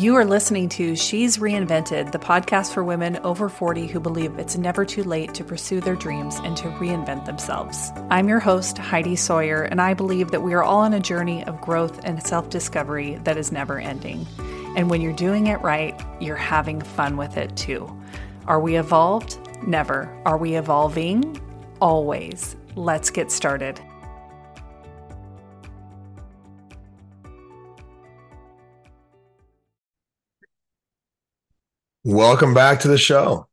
You are listening to She's Reinvented, the podcast for women over 40 who believe it's never too late to pursue their dreams and to reinvent themselves. I'm your host, Heidi Sawyer, and I believe that we are all on a journey of growth and self discovery that is never ending. And when you're doing it right, you're having fun with it too. Are we evolved? Never. Are we evolving? Always. Let's get started. Welcome back to the show.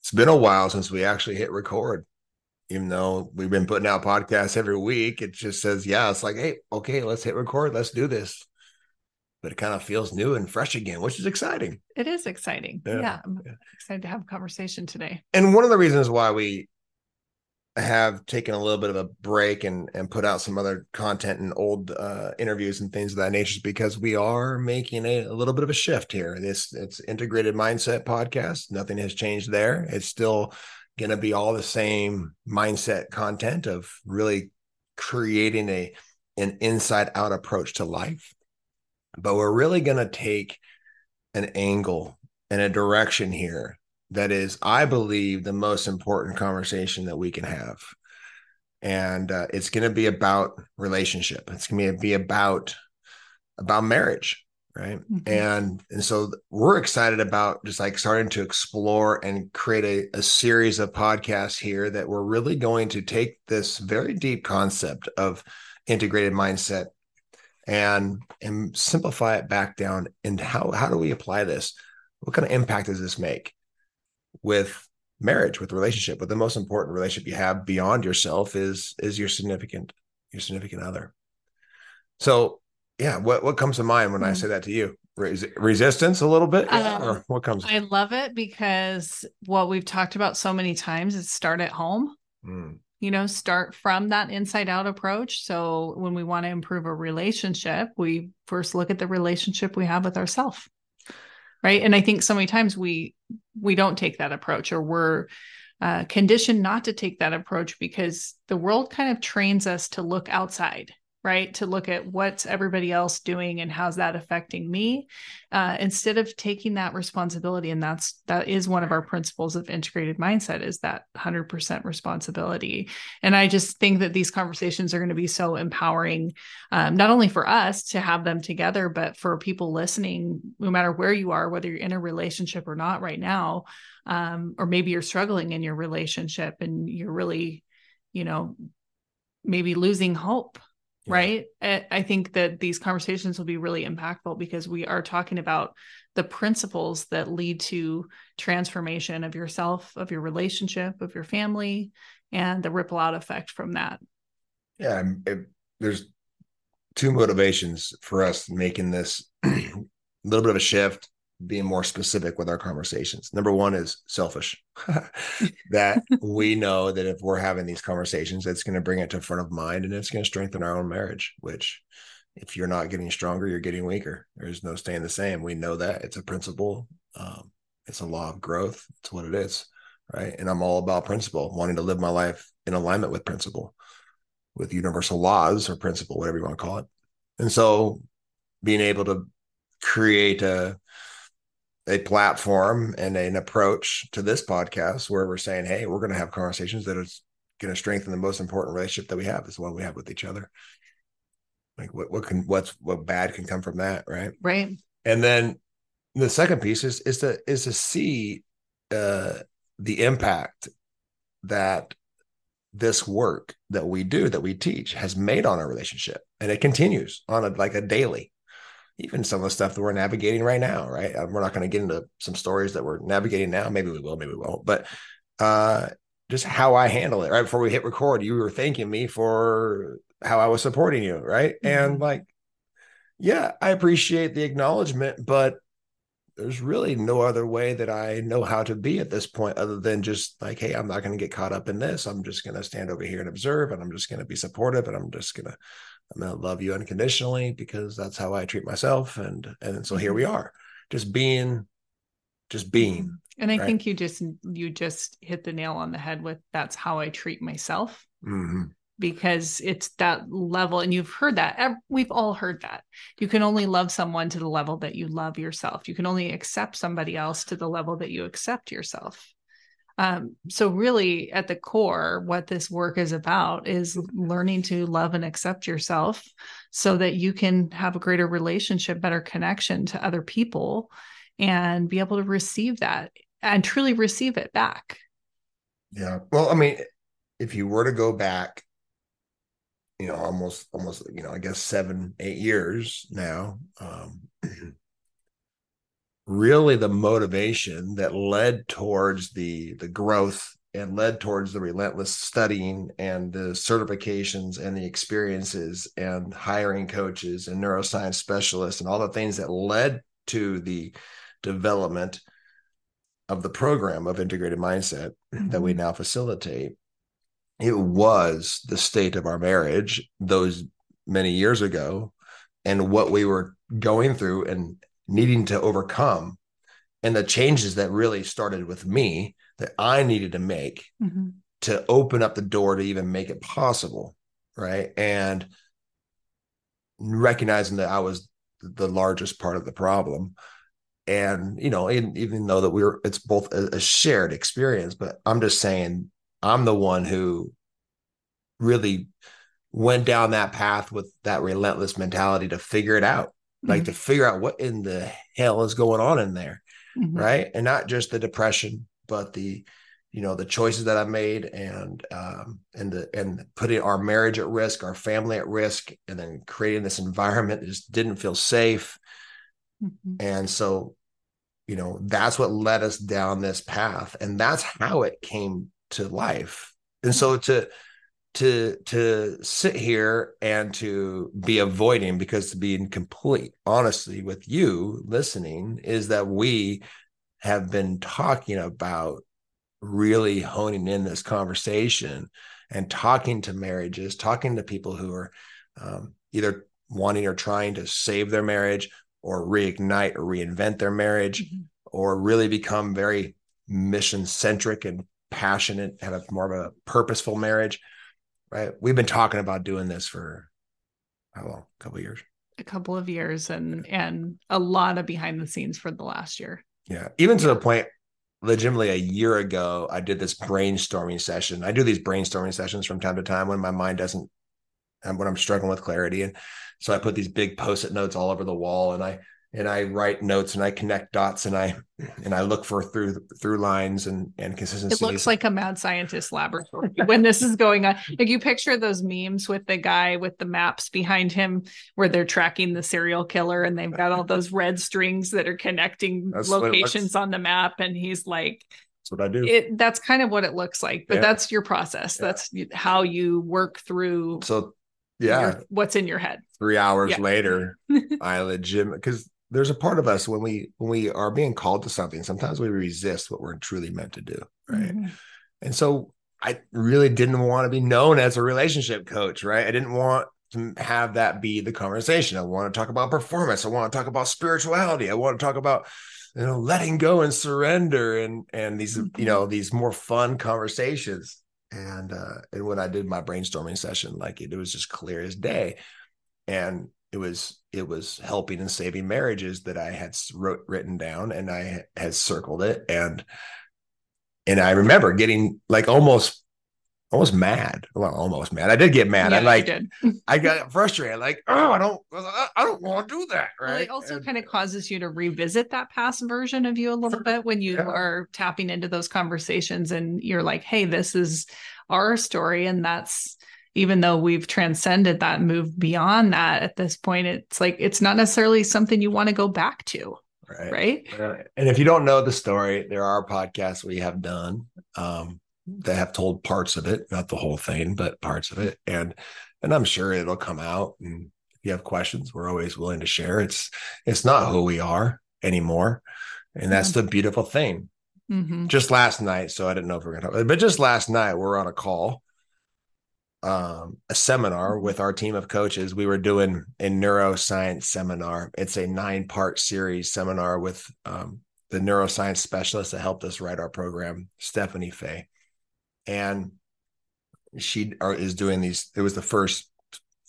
It's been a while since we actually hit record. Even though we've been putting out podcasts every week, it just says, yeah, it's like, hey, okay, let's hit record. Let's do this. But it kind of feels new and fresh again, which is exciting. It is exciting. Yeah. yeah I'm yeah. excited to have a conversation today. And one of the reasons why we have taken a little bit of a break and and put out some other content and old uh, interviews and things of that nature because we are making a, a, little bit of a shift here. This it's integrated mindset podcast. Nothing has changed there. It's still going to be all the same mindset content of really creating a an inside out approach to life. But we're really going to take an angle and a direction here that is, I believe, the most important conversation that we can have. And uh, it's going to be about relationship. It's going to be about about marriage, right? Mm-hmm. And and so we're excited about just like starting to explore and create a, a series of podcasts here that we're really going to take this very deep concept of integrated mindset and and simplify it back down and how how do we apply this what kind of impact does this make with marriage with relationship but the most important relationship you have beyond yourself is is your significant your significant other. So yeah what what comes to mind when mm. i say that to you? Res- resistance a little bit um, or what comes? I love it because what we've talked about so many times is start at home. Mm. you know start from that inside out approach. So when we want to improve a relationship we first look at the relationship we have with ourselves right? And i think so many times we we don't take that approach or we're uh, conditioned not to take that approach because the world kind of trains us to look outside right to look at what's everybody else doing and how's that affecting me uh, instead of taking that responsibility. And that's that is one of our principles of integrated mindset is that 100% responsibility. And i just think that these conversations are going to be so empowering um, not only for us to have them together but for people listening no matter where you are whether you're in a relationship or not right now um, or maybe you're struggling in your relationship and you're really you know maybe losing hope yeah. right? I think that these conversations will be really impactful because we are talking about the principles that lead to transformation of yourself of your relationship of your family and the ripple out effect from that. Yeah it, there's two motivations for us making this a little bit of a shift being more specific with our conversations. Number one is selfish. that we know that if we're having these conversations, it's going to bring it to front of mind and it's going to strengthen our own marriage, which if you're not getting stronger, you're getting weaker. There's no staying the same. We know that it's a principle. Um, it's a law of growth. It's what it is. Right. And I'm all about principle, wanting to live my life in alignment with principle, with universal laws or principle, whatever you want to call it. And so being able to create a a platform and an approach to this podcast where we're saying, hey, we're going to have conversations that are going to strengthen the most important relationship that we have is the one we have with each other. Like what what can what's what bad can come from that, right? Right. And then the second piece is is to is to see uh the impact that this work that we do that we teach has made on our relationship and it continues on a like a daily even some of the stuff that we're navigating right now, right? Uh, we're not going to get into some stories that we're navigating now. Maybe we will, maybe we won't. But uh, just how I handle it. Right before we hit record, you were thanking me for how I was supporting you, right? Mm-hmm. And like, yeah, I appreciate the acknowledgement, but there's really no other way that I know how to be at this point other than just like, hey, I'm not going to get caught up in this. I'm just going to stand over here and observe, and I'm just going to be supportive, and I'm just going to I'm going to love you unconditionally because that's how I treat myself. And, and so here we mm-hmm. are just being, just being. And I right? think you just, you just hit the nail on the head with that's how I treat myself. Mm-hmm. Because it's that level and you've heard that. We've all heard that. You can only love someone to the level that you love yourself. You can only accept somebody else to the level that you accept yourself. Um, so really at the core what this work is about is learning to love and accept yourself so that you can have a greater relationship better connection to other people and be able to receive that and truly receive it back. Yeah. Well i mean if you were to go back you know almost almost you know i guess seven eight years now um really the motivation that led towards the the growth and led towards the relentless studying and the certifications and the experiences and hiring coaches and neuroscience specialists and all the things that led to the development of the program of integrated mindset mm-hmm. that we mm-hmm. now facilitate it was the state of our marriage those many years ago and what we were going through and needing to overcome and the changes that really started with me that I needed to make mm-hmm. to open up the door to even make it possible. Right. And recognizing that I was the largest part of the problem. And, you know, even though that we are it's both a, a shared experience, but I'm just saying I'm the one who really went down that path with that relentless mentality to figure it out like mm-hmm. to figure out what in the hell is going on in there mm-hmm. right and not just the depression but the you know the choices that i made and um and the and putting our marriage at risk our family at risk and then creating this environment that just didn't feel safe mm-hmm. and so you know that's what led us down this path and that's how it came to life and so to to to sit here and to be avoiding because to be in complete honesty with you listening is that we have been talking about really honing in this conversation and talking to marriages talking to people who are um, either wanting or trying to save their marriage or reignite or reinvent their marriage mm-hmm. or really become very mission centric and passionate have a more of a purposeful marriage right? We've been talking about doing this for how long? A couple of years. A couple of years, and and a lot of behind the scenes for the last year. Yeah, even to the point, legitimately a year ago, I did this brainstorming session. I do these brainstorming sessions from time to time when my mind doesn't, and when I'm struggling with clarity, and so I put these big post-it notes all over the wall, and I and I write notes and I connect dots and I and I look for through through lines and and consistency. It looks like a mad scientist laboratory when this is going on. Like you picture those memes with the guy with the maps behind him where they're tracking the serial killer and they've got all those red strings that are connecting that's locations on the map and he's like that's what I do. It that's kind of what it looks like, but yeah. that's your process. Yeah. That's how you work through so yeah your, what's in your head three hours yeah. later i legit because there's a part of us when we when we are being called to something sometimes we resist what we're truly meant to do right? Mm-hmm. and so i really didn't want to be known as a relationship coach right? I didn't want to have that be the conversation. I want to talk about performance. I want to talk about spirituality. I want to talk about you know letting go and surrender and and these mm-hmm. you know these more fun conversations. And uh and when i did my brainstorming session like it, it was just clear as day. And it was it was helping and saving marriages that I had wrote written down and I had circled it and and I remember getting like almost almost mad. Well, almost mad. I did get mad. Yeah, I like I got frustrated. Like, oh, I don't I don't want to do that. Right. Well, it also and, kind of causes you to revisit that past version of you a little bit when you yeah. are tapping into those conversations and you're like, hey, this is our story and that's even though we've transcended that moved beyond that at this point it's like it's not necessarily something you want to go back to right. right? And if you don't know the story there are podcasts we have done um, that have told parts of it not the whole thing but parts of it. And and i'm sure it'll come out. And if you have questions we're always willing to share. It's it's not who we are anymore. And that's the beautiful thing. Mm-hmm. just last night so i didn't know if we are gonna talk but just last night we're on a call um, a seminar with our team of coaches. We were doing a neuroscience seminar. It's a nine part series seminar with um, the neuroscience specialist that helped us write our program, Stephanie Fay. And she are, is doing these. It was the first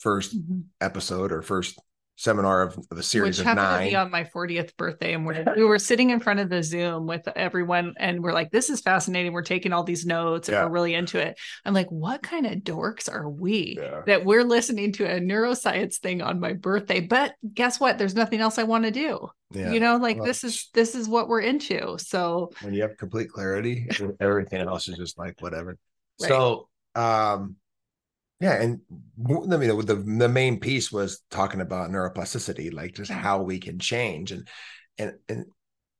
1st mm-hmm. episode or first seminar of, of a series Which of happened nine. To be on my 40th birthday, and we're, we were sitting in front of the Zoom with everyone, and we're like, "This is fascinating." We're taking all these notes, and yeah. we're really into it. I'm like, "What kind of dorks are we yeah. that we're listening to a neuroscience thing on my birthday?" But guess what? There's nothing else I want to do. Yeah. You know, like well, this is this is what we're into. So when you have complete clarity, everything else is just like whatever. Right. So um yeah, and I mean the the main piece was talking about neuroplasticity, like just how we can change, and and and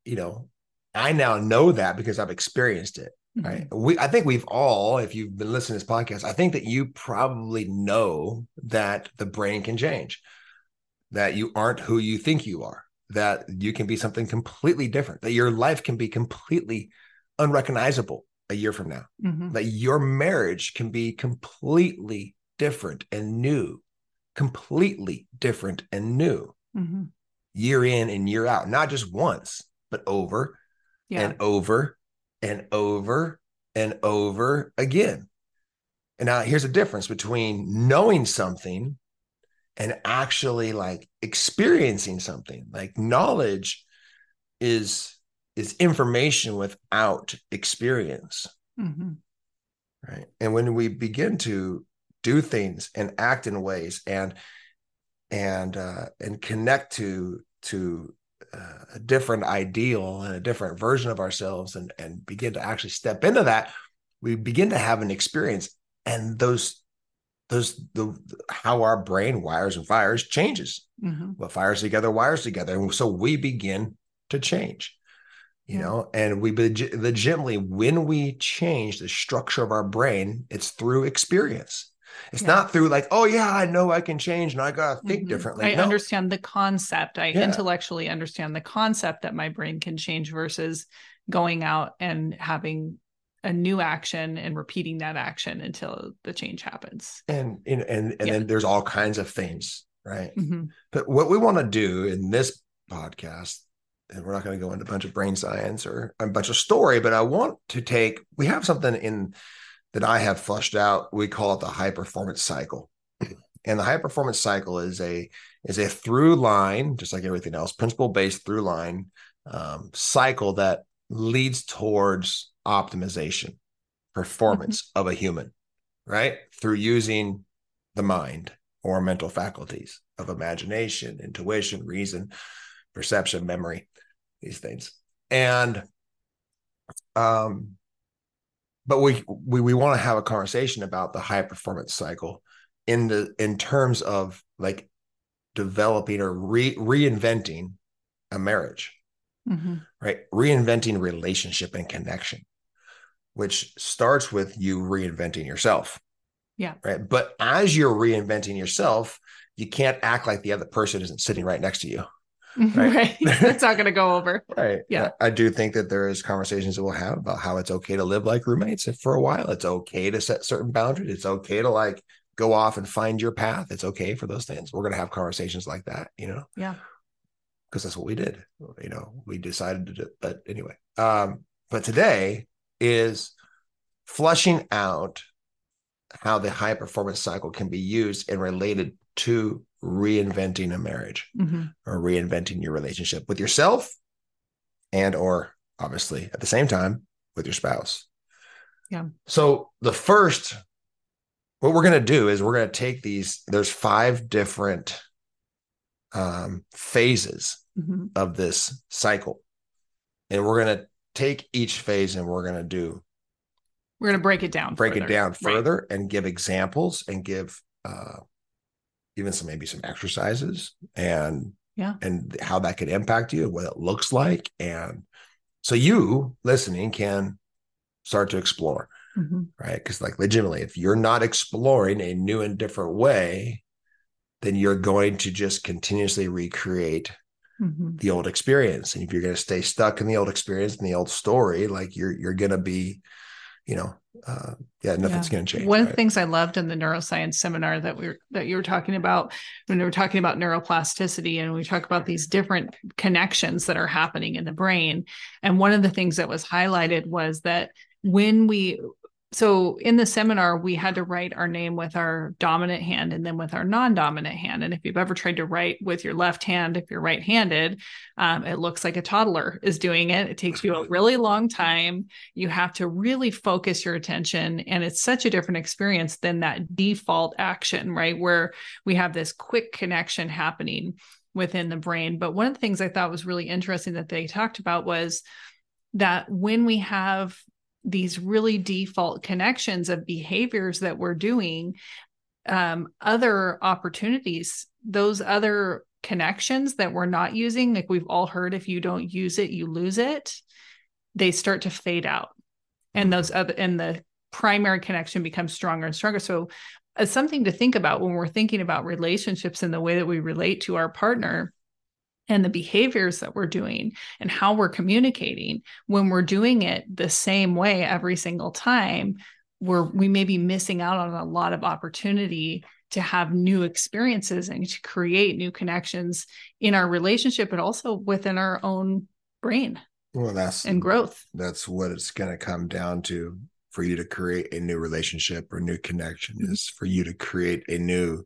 you know, I now know that because I've experienced it. Mm-hmm. Right. We I think we've all, if you've been listening to this podcast, I think that you probably know that the brain can change, that you aren't who you think you are, that you can be something completely different, that your life can be completely unrecognizable a year from now. Mm-hmm. That your marriage can be completely different and new, completely different and new, mm-hmm. year in and year out, not just once, but over yeah. and over and over and over again. And now here's a difference between knowing something and actually like experiencing something. Like knowledge is is information without experience. Mm-hmm. Right. And when we begin to do things and act in ways and and uh, and connect to to uh, a different ideal and a different version of ourselves and and begin to actually step into that we begin to have an experience and those those the how our brain wires and fires changes mm-hmm. what fires together wires together and so we begin to change you yeah. know and we legitimately when we change the structure of our brain it's through experience it's yeah. not through like oh yeah i know i can change and i gotta think mm-hmm. differently i no. understand the concept i yeah. intellectually understand the concept that my brain can change versus going out and having a new action and repeating that action until the change happens and and and, and yeah. then there's all kinds of things right mm-hmm. but what we want to do in this podcast and we're not going to go into a bunch of brain science or a bunch of story, but I want to take, we have something in that I have flushed out. We call it the high performance cycle. And the high performance cycle is a is a through line, just like everything else, principle based through line um, cycle that leads towards optimization, performance mm-hmm. of a human, right? Through using the mind or mental faculties of imagination, intuition, reason, perception, memory, these things. And um but we we, we want to have a conversation about the high performance cycle in the in terms of like developing or re, reinventing a marriage mm-hmm. right reinventing relationship and connection which starts with you reinventing yourself yeah right but as you're reinventing yourself you can't act like the other person isn't sitting right next to you right, right. it's not going to go over. Right. Yeah. I do think that there is conversations that we'll have about how it's okay to live like roommates for a while. It's okay to set certain boundaries. It's okay to like go off and find your path. It's okay for those things. We're going to have conversations like that you know? Yeah. Because that's what we did you know? We decided to do but anyway. Um but today is flushing out how the high performance cycle can be used and related to reinventing a marriage mm-hmm. or reinventing your relationship with yourself and or obviously at the same time with your spouse yeah so the first what we're going to do is we're going to take these there's five different um, phases mm-hmm. of this cycle and we're going to take each phase and we're going to do we're going to break it down break further. it down further right. and give examples and give uh, even some maybe some exercises and yeah and how that could impact you what it looks like and so you listening can start to explore mm-hmm. right because like legitimately if you're not exploring a new and different way then you're going to just continuously recreate mm-hmm. the old experience and if you're going to stay stuck in the old experience and the old story like you're you're going to be you know uh, yeah, nothing's yeah. going to change. One right? of the things I loved in the neuroscience seminar that we are that you were talking about when we were talking about neuroplasticity, and we talk about these different connections that are happening in the brain. And one of the things that was highlighted was that when we so in the seminar we had to write our name with our dominant hand and then with our non-dominant hand. And if you've ever tried to write with your left hand if you're right-handed um, it looks like a toddler is doing it. It takes you a really long time. You have to really focus your attention and it's such a different experience than that default action right where we have this quick connection happening within the brain. But one of the things i thought was really interesting that they talked about was that when we have these really default connections of behaviors that we're doing um, other opportunities those other connections that we're not using like we've all heard if you don't use it you lose it they start to fade out. And those other and the primary connection becomes stronger and stronger. So as something to think about when we're thinking about relationships and the way that we relate to our partner and the behaviors that we're doing and how we're communicating when we're doing it the same way every single time we're we may be missing out on a lot of opportunity to have new experiences and to create new connections in our relationship but also within our own brain well that's and growth that's what it's going to come down to for you to create a new relationship or new connection mm-hmm. is for you to create a new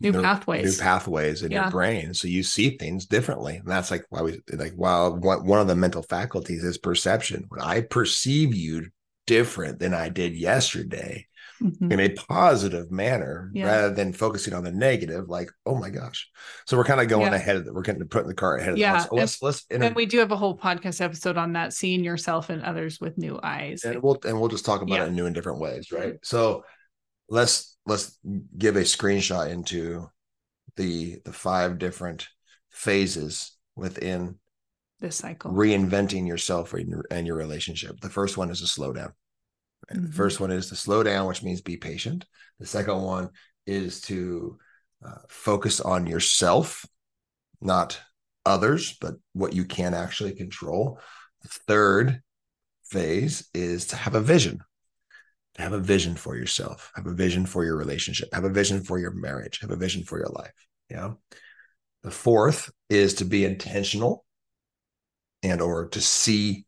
new pathways new pathways in yeah. your brain so you see things differently and that's like why we like while one of the mental faculties is perception when i perceive you different than i did yesterday mm-hmm. in a positive manner yeah. rather than focusing on the negative like oh my gosh so we're kind of going yeah. ahead of it we're kind of putting the car ahead of yeah. the house. So let's let's inter- and we do have a whole podcast episode on that seeing yourself and others with new eyes and we'll and we'll just talk about it in new and different ways right so let's let's give a screenshot into the the five different phases within this cycle. reinventing yourself and your relationship. The first one is a slow down right? mm-hmm. the first one is to slow down which means be patient. The second one is to uh, focus on yourself not others but what you can actually control. The third phase is to have a vision have a vision for yourself, have a vision for your relationship, have a vision for your marriage, have a vision for your life. Yeah. The fourth is to be intentional and or to see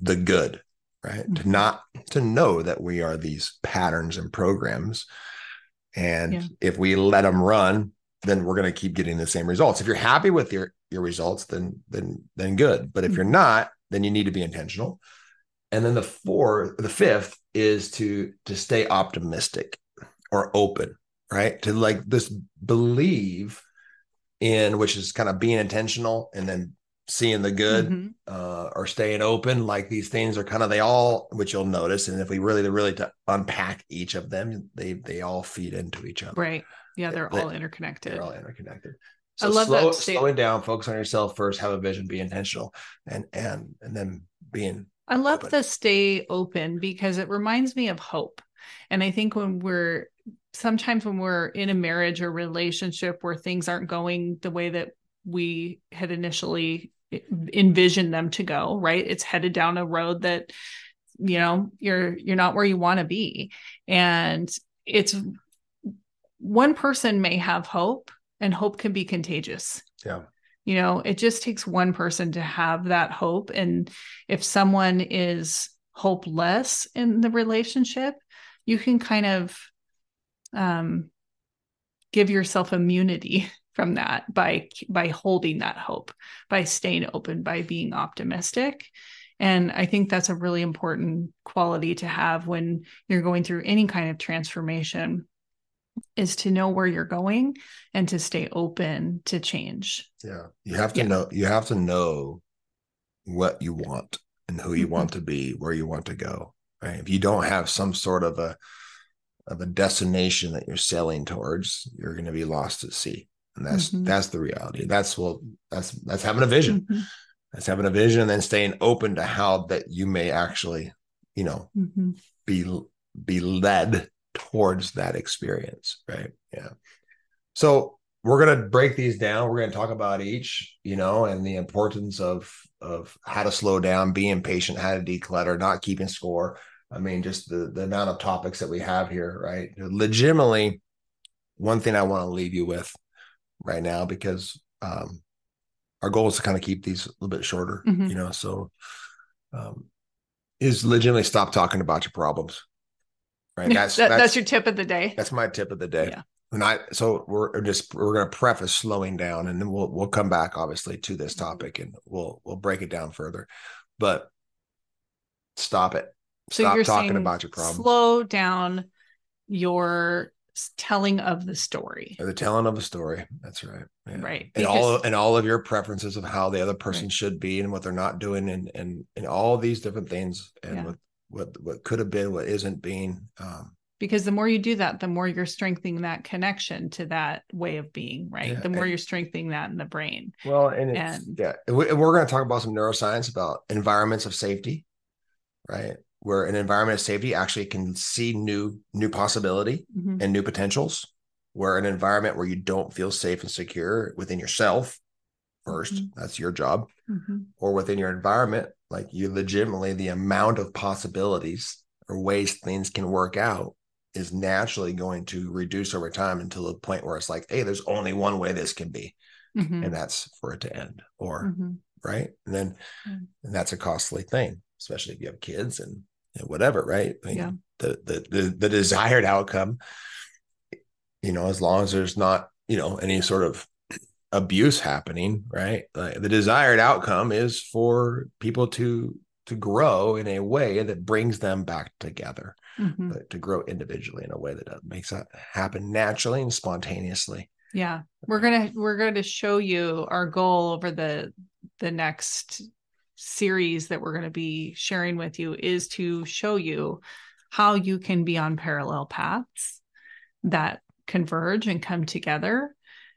the good, right? Mm-hmm. To not to know that we are these patterns and programs. And yeah. if we let them run, then we're going to keep getting the same results. If you're happy with your your results, then then then good. But if mm-hmm. you're not, then you need to be intentional. And then the fourth, the fifth is to to stay optimistic or open right? To like this believe in which is kind of being intentional and then seeing the good mm-hmm. uh, or staying open like these things are kind of they all which you'll notice and if we really really to unpack each of them they they all feed into each other. Right. Yeah they're they, all interconnected. they're all interconnected. So I love slow, that slowing down focus on yourself first have a vision be intentional and and and then being I love open. the stay open because it reminds me of hope. And I think when we're sometimes when we're in a marriage or relationship where things aren't going the way that we had initially envisioned them to go, right? It's headed down a road that you know, you're you're not where you want to be. And it's one person may have hope and hope can be contagious. Yeah you know it just takes one person to have that hope. And if someone is hopeless in the relationship you can kind of um, give yourself immunity from that by by holding that hope by staying open by being optimistic. And i think that's a really important quality to have when you're going through any kind of transformation is to know where you're going and to stay open to change. Yeah. You have to yeah. know you have to know what you want and who you mm-hmm. want to be, where you want to go. Right. If you don't have some sort of a of a destination that you're sailing towards, you're going to be lost at sea. And that's mm-hmm. that's the reality. That's well that's that's having a vision. Mm-hmm. That's having a vision and then staying open to how that you may actually, you know, mm-hmm. be be led towards that experience right? Yeah. So we're going to break these down. We're going to talk about each you know and the importance of of how to slow down being patient how to declutter not keeping score. I mean just the the amount of topics that we have here right? Legitimately one thing i want to leave you with right now because um our goal is to kind of keep these a little bit shorter mm-hmm. you know? So um is legitimately stop talking about your problems. Right. That's, that, that's, that's your tip of the day. That's my tip of the day. Yeah. And I so we're just we're going to preface slowing down, and then we'll we'll come back obviously to this mm-hmm. topic, and we'll we'll break it down further. But stop it. So Stop talking about your problem. Slow down your telling of the story. Or the telling of the story. That's right. Yeah. Right. And all and all of your preferences of how the other person right. should be and what they're not doing and and and all these different things and yeah. what what what could have been, what isn't being. Um, because the more you do that, the more you're strengthening that connection to that way of being, right? Yeah, the more and, you're strengthening that in the brain. Well, and, and yeah, we're going to talk about some neuroscience about environments of safety, right? where an environment of safety actually can see new new possibility mm-hmm. and new potentials where an environment where you don't feel safe and secure within yourself 1st mm-hmm. that's your job mm-hmm. or within your environment like you legitimately the amount of possibilities or ways things can work out is naturally going to reduce over time until the point where it's like hey there's only one way this can be mm-hmm. and that's for it to end or mm-hmm. right and then mm. and that's a costly thing especially if you have kids and whatever, right? I mean, yeah. The, the the the desired outcome, you know, as long as there's not, you know, any sort of abuse happening, right? Like the desired outcome is for people to to grow in a way that brings them back together, mm-hmm. to grow individually in a way that makes that happen naturally and spontaneously. Yeah, we're gonna we're going to show you our goal over the the next series that we're going to be sharing with you is to show you how you can be on parallel paths that converge and come together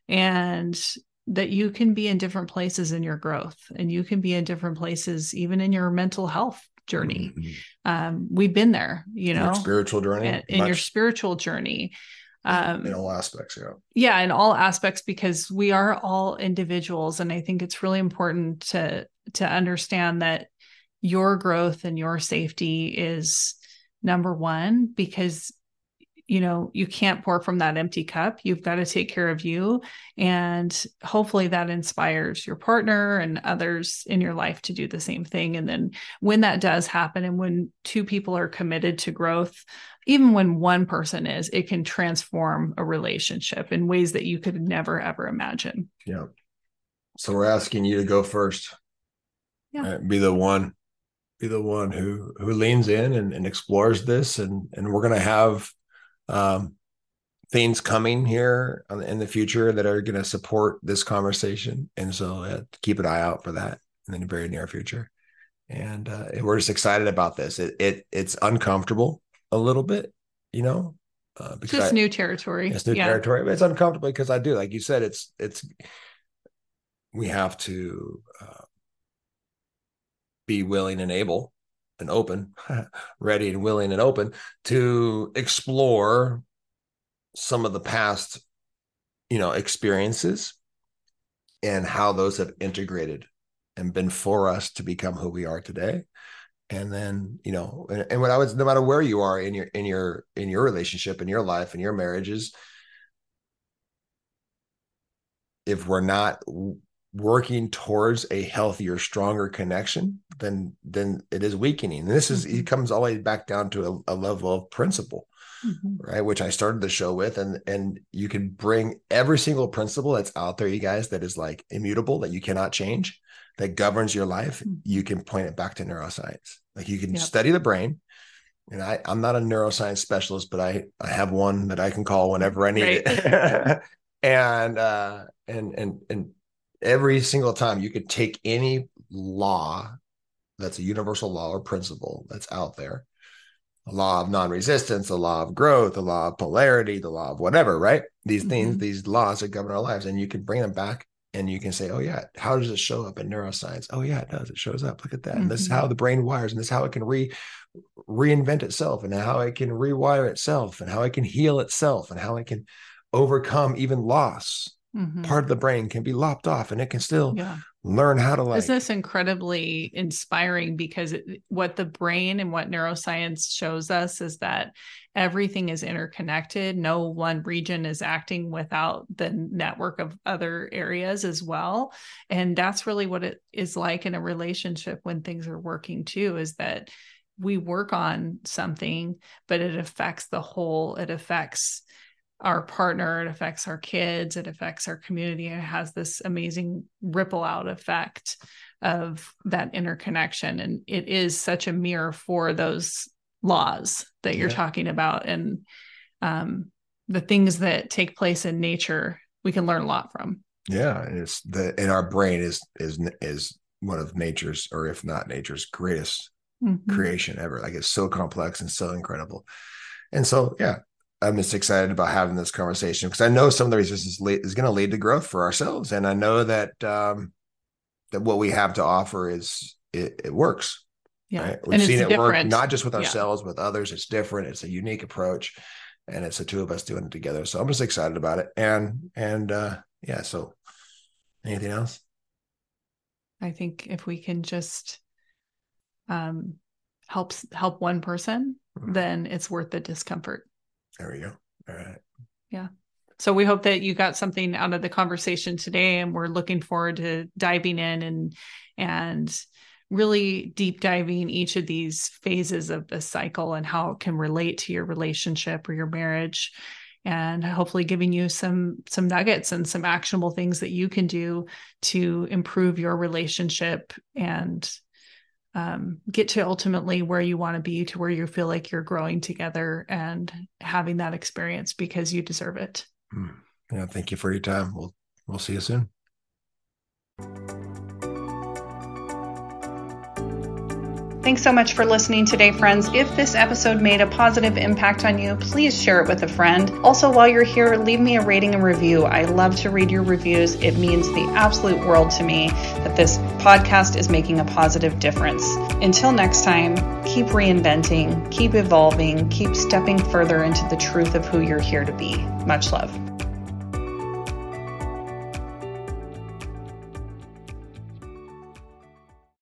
and that you can be in different places in your growth and you can be in different places even in your mental health journey. Mm-hmm. um, we've been there you know your spiritual journey? in, in your spiritual journey. Um, in all aspects yeah. yeah in all aspects because we are all individuals and i think it's really important to to understand that your growth and your safety is number one because you know you can't pour from that empty cup. You've got to take care of you and hopefully that inspires your partner and others in your life to do the same thing. And then when that does happen and when two people are committed to growth even when one person is it can transform a relationship in ways that you could never ever imagine. Yeah. So we're asking you to go first. Yeah. Right? be the one be the one who who leans in and, and explores this and and we're going to have um, things coming here in the future that are going to support this conversation. And so uh, keep an eye out for that in the very near future. And uh, we're just excited about this. It, it it's uncomfortable a little bit, you know, uh, because it's I, new territory. It's new yeah. territory, but it's uncomfortable because I do, like you said, it's it's we have to uh, be willing and able and open, ready and willing and open to explore some of the past, you know, experiences and how those have integrated and been for us to become who we are today. And then, you know, and, and what I was no matter where you are in your in your in your relationship, in your life, in your marriages, if we're not working towards a healthier, stronger connection, then then it is weakening. And this is mm-hmm. it comes all the way back down to a, a level of principle, mm-hmm. right? Which I started the show with, and and you can bring every single principle that's out there, you guys, that is like immutable that you cannot change, that governs your life. Mm-hmm. You can point it back to neuroscience. Like you can yep. study the brain. And I, I'm not a neuroscience specialist, but I, I have one that I can call whenever I need right. it. and uh, and and and every single time you could take any law that's a universal law or principle that's out there a law of non-resistance a law of growth a law of polarity the law of whatever right these mm-hmm. things these laws that govern our lives and you can bring them back and you can say oh yeah how does it show up in neuroscience oh yeah it does it shows up look at that mm-hmm. and this is how mm-hmm. the brain wires and this is how it can re reinvent itself and how it can rewire itself and how it can heal itself and how it can overcome even loss mm-hmm. part of the brain can be lopped off and it can still yeah. learn how to like is this incredibly inspiring because it, what the brain and what neuroscience shows us is that everything is interconnected no one region is acting without the network of other areas as well and that's really what it is like in a relationship when things are working too is that we work on something but it affects the whole it affects our partner it affects our kids it affects our community it has this amazing ripple out effect of that interconnection and it is such a mirror for those laws that you're yeah. talking about and um, the things that take place in nature we can learn a lot from yeah and it's the and our brain is is is one of nature's or if not nature's greatest mm-hmm. creation ever like it's so complex and so incredible and so yeah i'm just excited about having this conversation because i know some of the resistance is going to lead to growth for ourselves and i know that um that what we have to offer is it, it works yeah right? we've seen it different. work not just with ourselves yeah. with others it's different it's a unique approach and it's the two of us doing it together so i'm just excited about it and and uh yeah so anything else i think if we can just um helps help one person mm-hmm. then it's worth the discomfort there we go. All right. Yeah. So we hope that you got something out of the conversation today and we're looking forward to diving in and and really deep diving each of these phases of the cycle and how it can relate to your relationship or your marriage and hopefully giving you some some nuggets and some actionable things that you can do to improve your relationship and um, get to ultimately where you want to be to where you feel like you're growing together and having that experience because you deserve it Hmm. Yeah, thank you for your time. We'll we'll see you soon. Thanks so much for listening today, friends. If this episode made a positive impact on you, please share it with a friend. Also, while you're here, leave me a rating and review. I love to read your reviews. It means the absolute world to me that this podcast is making a positive difference. Until next time, keep reinventing, keep evolving, keep stepping further into the truth of who you're here to be. Much love.